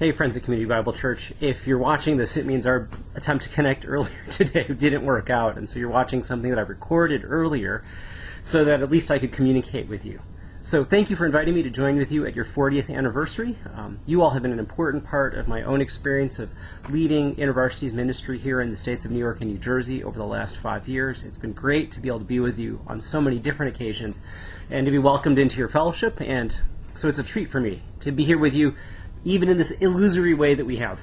Hey, friends of Community Bible Church. If you're watching this, it means our attempt to connect earlier today didn't work out. And so you're watching something that I recorded earlier so that at least I could communicate with you. So thank you for inviting me to join with you at your 40th anniversary. Um, you all have been an important part of my own experience of leading InterVarsity's ministry here in the states of New York and New Jersey over the last five years. It's been great to be able to be with you on so many different occasions and to be welcomed into your fellowship. And so it's a treat for me to be here with you even in this illusory way that we have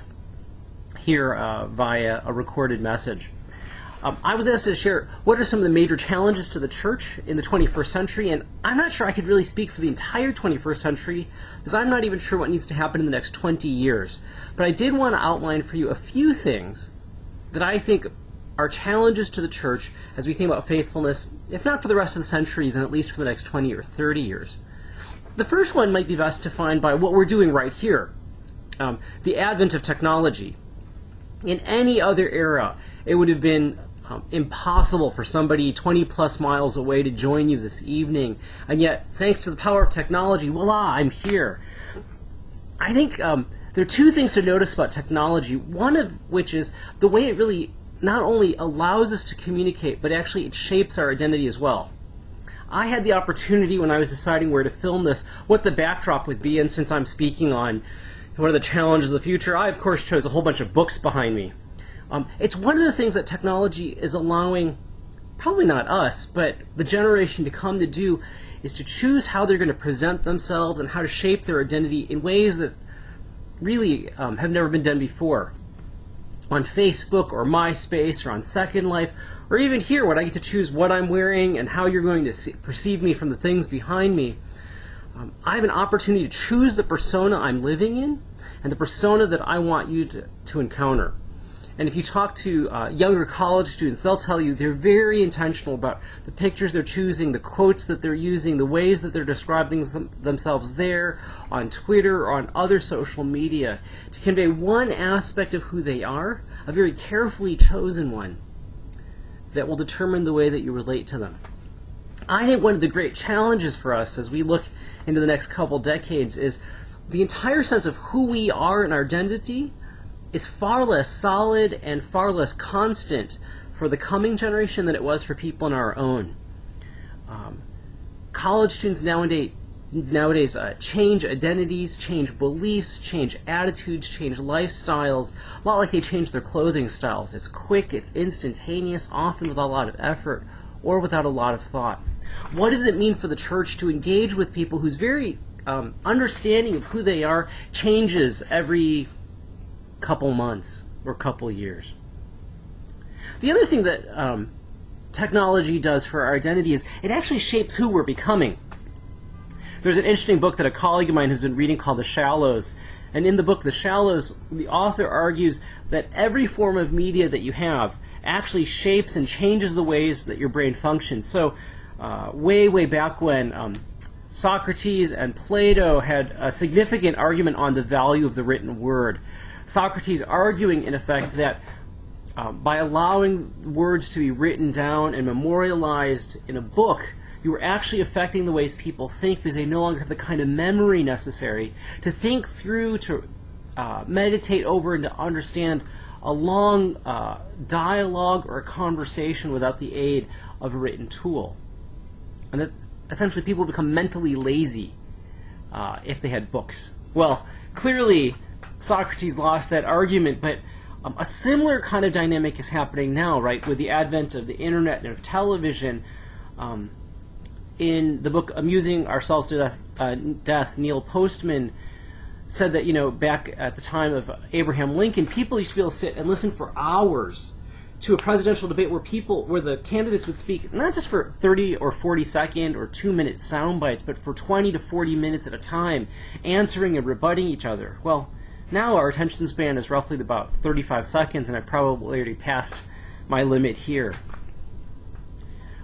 here uh, via a recorded message. Um, I was asked to share what are some of the major challenges to the church in the 21st century, and I'm not sure I could really speak for the entire 21st century because I'm not even sure what needs to happen in the next 20 years. But I did want to outline for you a few things that I think are challenges to the church as we think about faithfulness, if not for the rest of the century, then at least for the next 20 or 30 years. The first one might be best defined by what we're doing right here um, the advent of technology. In any other era, it would have been um, impossible for somebody 20 plus miles away to join you this evening. And yet, thanks to the power of technology, voila, I'm here. I think um, there are two things to notice about technology. One of which is the way it really not only allows us to communicate, but actually it shapes our identity as well. I had the opportunity when I was deciding where to film this, what the backdrop would be, and since I'm speaking on one of the challenges of the future, I of course chose a whole bunch of books behind me. Um, it's one of the things that technology is allowing, probably not us, but the generation to come to do, is to choose how they're going to present themselves and how to shape their identity in ways that really um, have never been done before. On Facebook or MySpace or on Second Life or even here when I get to choose what I'm wearing and how you're going to see, perceive me from the things behind me, um, I have an opportunity to choose the persona I'm living in and the persona that I want you to, to encounter. And if you talk to uh, younger college students, they'll tell you they're very intentional about the pictures they're choosing, the quotes that they're using, the ways that they're describing them, themselves there, on Twitter, or on other social media, to convey one aspect of who they are, a very carefully chosen one that will determine the way that you relate to them. I think one of the great challenges for us as we look into the next couple decades is the entire sense of who we are and our identity is far less solid and far less constant for the coming generation than it was for people in our own. Um, college students nowadays nowadays uh, change identities, change beliefs, change attitudes, change lifestyles, a lot like they change their clothing styles. It's quick, it's instantaneous, often without a lot of effort or without a lot of thought. What does it mean for the church to engage with people whose very um, understanding of who they are changes every couple months or couple years? The other thing that um, technology does for our identity is it actually shapes who we're becoming. There's an interesting book that a colleague of mine has been reading called The Shallows. And in the book The Shallows, the author argues that every form of media that you have actually shapes and changes the ways that your brain functions. So, uh, way, way back when um, Socrates and Plato had a significant argument on the value of the written word. Socrates arguing, in effect, that uh, by allowing words to be written down and memorialized in a book, you are actually affecting the ways people think because they no longer have the kind of memory necessary to think through, to uh, meditate over, and to understand a long uh, dialogue or a conversation without the aid of a written tool. And that essentially people become mentally lazy uh, if they had books. Well, clearly Socrates lost that argument, but um, a similar kind of dynamic is happening now, right, with the advent of the internet and of television. Um, in the book Amusing Ourselves to Death, uh, Death, Neil Postman said that, you know, back at the time of Abraham Lincoln, people used to be able to sit and listen for hours to a presidential debate where people, where the candidates would speak not just for 30 or 40 second or two minute sound bites, but for 20 to 40 minutes at a time, answering and rebutting each other. Well, now our attention span is roughly about 35 seconds, and I probably already passed my limit here.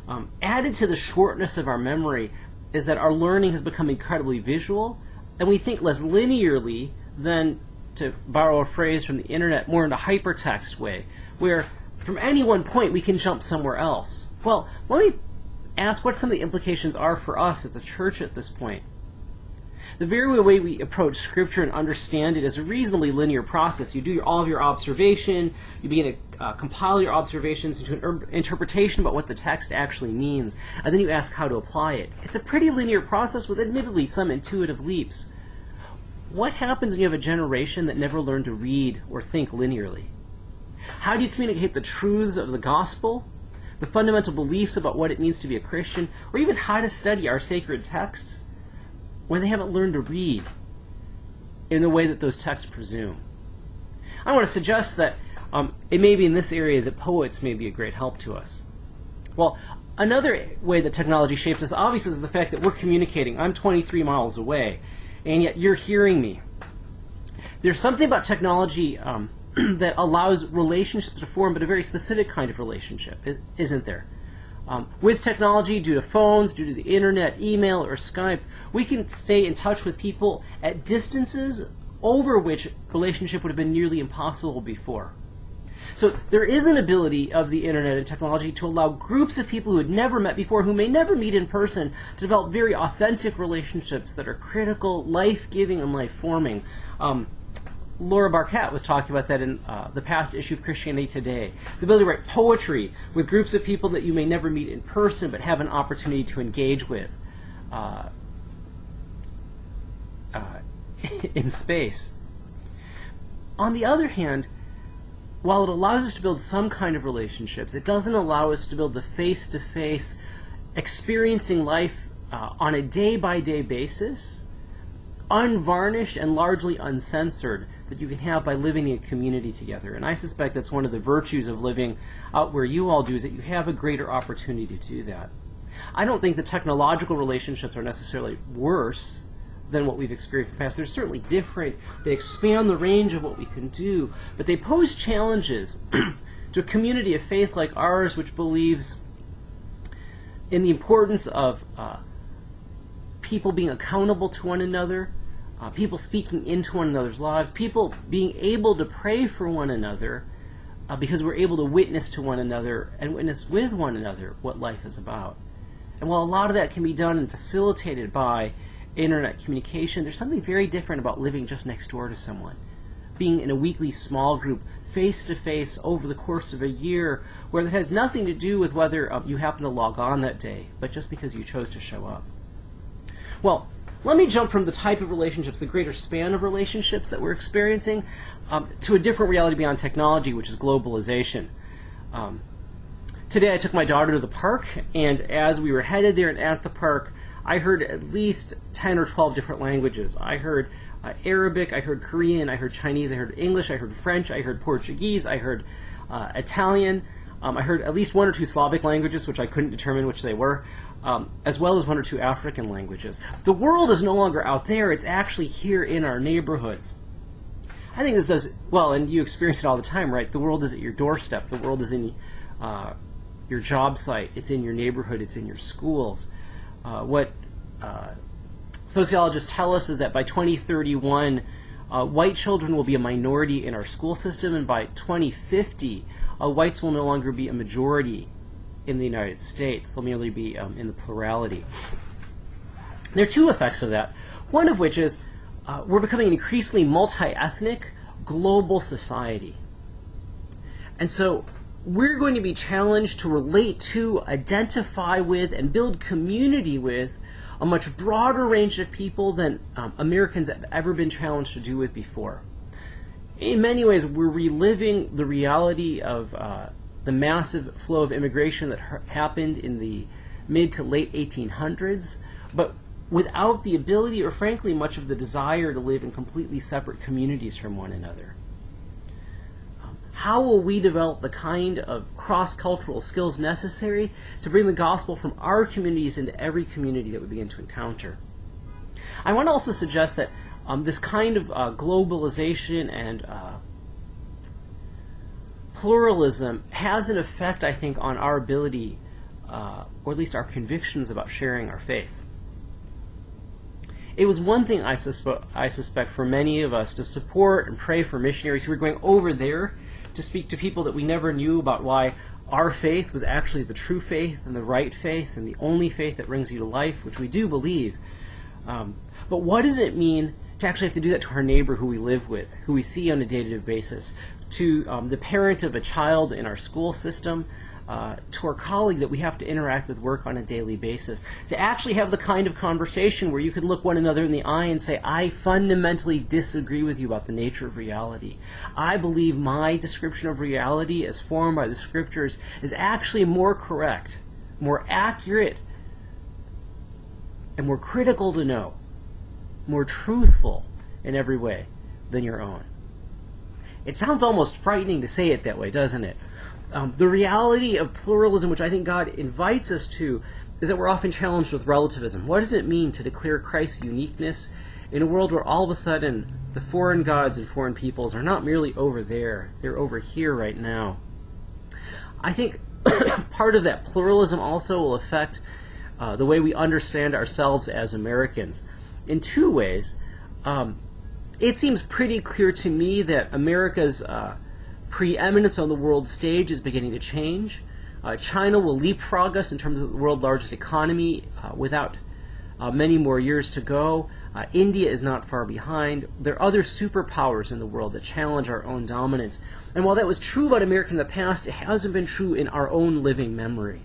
Um, added to the shortness of our memory is that our learning has become incredibly visual, and we think less linearly than, to borrow a phrase from the internet, more in a hypertext way, where from any one point we can jump somewhere else. Well, let me ask what some of the implications are for us at the church at this point. The very way we approach Scripture and understand it is a reasonably linear process. You do your, all of your observation, you begin to uh, compile your observations into an er- interpretation about what the text actually means, and then you ask how to apply it. It's a pretty linear process with admittedly some intuitive leaps. What happens when you have a generation that never learned to read or think linearly? How do you communicate the truths of the gospel, the fundamental beliefs about what it means to be a Christian, or even how to study our sacred texts? When they haven't learned to read in the way that those texts presume. I want to suggest that um, it may be in this area that poets may be a great help to us. Well, another way that technology shapes us, obviously, is the fact that we're communicating. I'm 23 miles away, and yet you're hearing me. There's something about technology um, that allows relationships to form, but a very specific kind of relationship, isn't there? Um, with technology, due to phones, due to the internet, email, or Skype, we can stay in touch with people at distances over which relationship would have been nearly impossible before. So there is an ability of the internet and technology to allow groups of people who had never met before, who may never meet in person, to develop very authentic relationships that are critical, life-giving, and life-forming. Um, Laura Barkat was talking about that in uh, the past issue of Christianity Today. The ability to write poetry with groups of people that you may never meet in person but have an opportunity to engage with uh, uh, in space. On the other hand, while it allows us to build some kind of relationships, it doesn't allow us to build the face to face, experiencing life uh, on a day by day basis, unvarnished and largely uncensored that you can have by living in a community together. And I suspect that's one of the virtues of living out where you all do is that you have a greater opportunity to do that. I don't think the technological relationships are necessarily worse than what we've experienced in the past. They're certainly different. They expand the range of what we can do, but they pose challenges to a community of faith like ours, which believes in the importance of uh, people being accountable to one another, uh, people speaking into one another's lives, people being able to pray for one another uh, because we're able to witness to one another and witness with one another what life is about. And while a lot of that can be done and facilitated by internet communication, there's something very different about living just next door to someone. Being in a weekly small group, face to face, over the course of a year, where it has nothing to do with whether uh, you happen to log on that day, but just because you chose to show up. Well, let me jump from the type of relationships, the greater span of relationships that we're experiencing, um, to a different reality beyond technology, which is globalization. Um, today I took my daughter to the park, and as we were headed there and at the park, I heard at least 10 or 12 different languages. I heard uh, Arabic, I heard Korean, I heard Chinese, I heard English, I heard French, I heard Portuguese, I heard uh, Italian. Um, I heard at least one or two Slavic languages, which I couldn't determine which they were um, as well as one or two African languages. The world is no longer out there, it's actually here in our neighborhoods. I think this does, well, and you experience it all the time, right? The world is at your doorstep, the world is in uh, your job site, it's in your neighborhood, it's in your schools. Uh, what uh, sociologists tell us is that by 2031, uh, white children will be a minority in our school system, and by 2050, uh, whites will no longer be a majority in the United States. They'll merely be um, in the plurality. There are two effects of that. One of which is uh, we're becoming an increasingly multi-ethnic global society. And so we're going to be challenged to relate to, identify with, and build community with a much broader range of people than um, Americans have ever been challenged to do with before. In many ways, we're reliving the reality of uh, the massive flow of immigration that happened in the mid to late 1800s, but without the ability or frankly much of the desire to live in completely separate communities from one another. Um, how will we develop the kind of cross-cultural skills necessary to bring the gospel from our communities into every community that we begin to encounter? I want to also suggest that um, this kind of uh, globalization and uh, pluralism has an effect, I think, on our ability, uh, or at least our convictions about sharing our faith. It was one thing I, suspe- I suspect for many of us to support and pray for missionaries who were going over there to speak to people that we never knew about why our faith was actually the true faith and the right faith and the only faith that brings you to life, which we do believe. Um, But what does it mean to actually have to do that to our neighbor who we live with, who we see on a day to day basis, to um, the parent of a child in our school system, uh, to our colleague that we have to interact with work on a daily basis. To actually have the kind of conversation where you can look one another in the eye and say, I fundamentally disagree with you about the nature of reality. I believe my description of reality as formed by the scriptures is actually more correct, more accurate, and more critical to know, more truthful in every way than your own. It sounds almost frightening to say it that way, doesn't it? Um, the reality of pluralism, which I think God invites us to, is that we're often challenged with relativism. What does it mean to declare Christ's uniqueness in a world where all of a sudden the foreign gods and foreign peoples are not merely over there, they're over here right now? I think part of that pluralism also will affect uh, the way we understand ourselves as Americans in two ways. Um, it seems pretty clear to me that America's uh, preeminence on the world stage is beginning to change. Uh, China will leapfrog us in terms of the world's largest economy uh, without uh, many more years to go. Uh, India is not far behind. There are other superpowers in the world that challenge our own dominance. And while that was true about America in the past, it hasn't been true in our own living memory.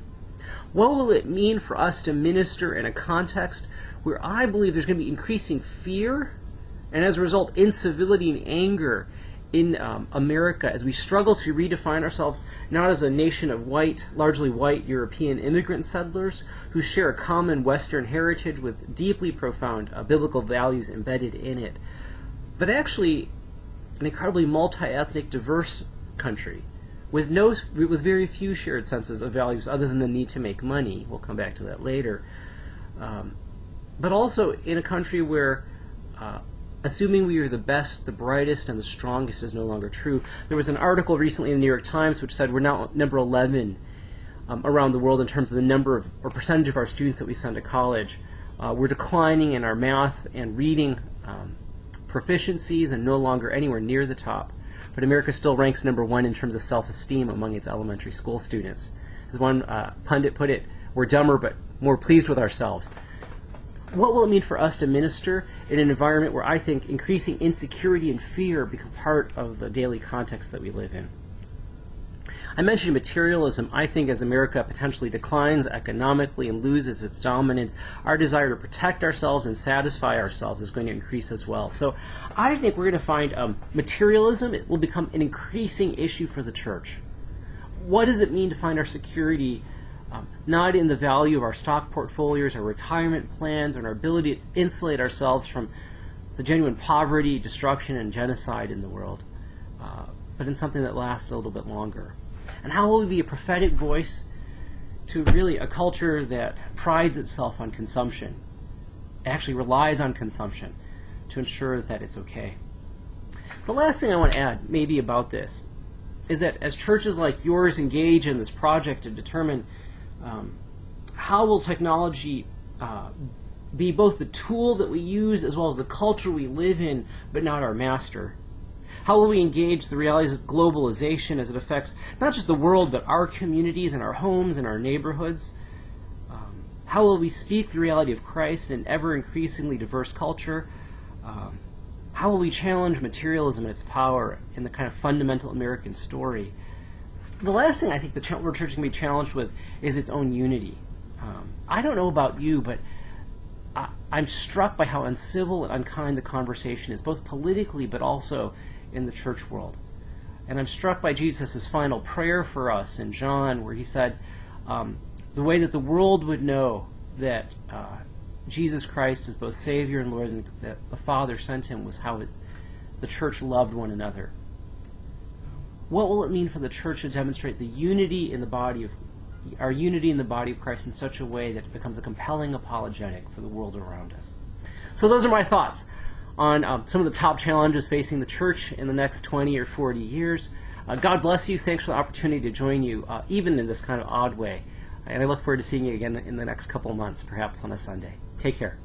What will it mean for us to minister in a context where I believe there's going to be increasing fear and as a result incivility and anger in um, America as we struggle to redefine ourselves not as a nation of white, largely white European immigrant settlers who share a common Western heritage with deeply profound uh, biblical values embedded in it, but actually an incredibly multi-ethnic, diverse country with no, with very few shared senses of values other than the need to make money. We'll come back to that later. Um, but also in a country where uh, assuming we are the best, the brightest, and the strongest is no longer true. There was an article recently in the New York Times which said we're now number 11 um, around the world in terms of the number of, or percentage of our students that we send to college. Uh, we're declining in our math and reading um, proficiencies and no longer anywhere near the top. But America still ranks number one in terms of self-esteem among its elementary school students. As one uh, pundit put it, we're dumber but more pleased with ourselves what will it mean for us to minister in an environment where I think increasing insecurity and fear become part of the daily context that we live in? I mentioned materialism. I think as America potentially declines economically and loses its dominance, our desire to protect ourselves and satisfy ourselves is going to increase as well. So I think we're going to find um, materialism will become an increasing issue for the church. What does it mean to find our security um, not in the value of our stock portfolios, our retirement plans, and our ability to insulate ourselves from the genuine poverty, destruction, and genocide in the world, uh, but in something that lasts a little bit longer. And how will we be a prophetic voice to really a culture that prides itself on consumption, actually relies on consumption to ensure that it's okay? The last thing I want to add, maybe about this, is that as churches like yours engage in this project to determine um, how will technology uh, be both the tool that we use as well as the culture we live in, but not our master? How will we engage the realities of globalization as it affects not just the world, but our communities and our homes and our neighborhoods? Um, how will we speak the reality of Christ in an ever increasingly diverse culture? Um, how will we challenge materialism and its power in the kind of fundamental American story? The last thing I think the ch- church can be challenged with is its own unity. Um, I don't know about you, but I, I'm struck by how uncivil and unkind the conversation is, both politically but also in the church world. And I'm struck by Jesus' final prayer for us in John, where he said, um, the way that the world would know that uh, Jesus Christ is both Savior and Lord, and that the Father sent him, was how it, the church loved one another. What will it mean for the church to demonstrate the unity in the body of our unity in the body of Christ in such a way that it becomes a compelling apologetic for the world around us? So those are my thoughts on um, some of the top challenges facing the church in the next 20 or 40 years. Uh, God bless you. Thanks for the opportunity to join you, uh, even in this kind of odd way. And I look forward to seeing you again in the next couple months, perhaps on a Sunday. Take care.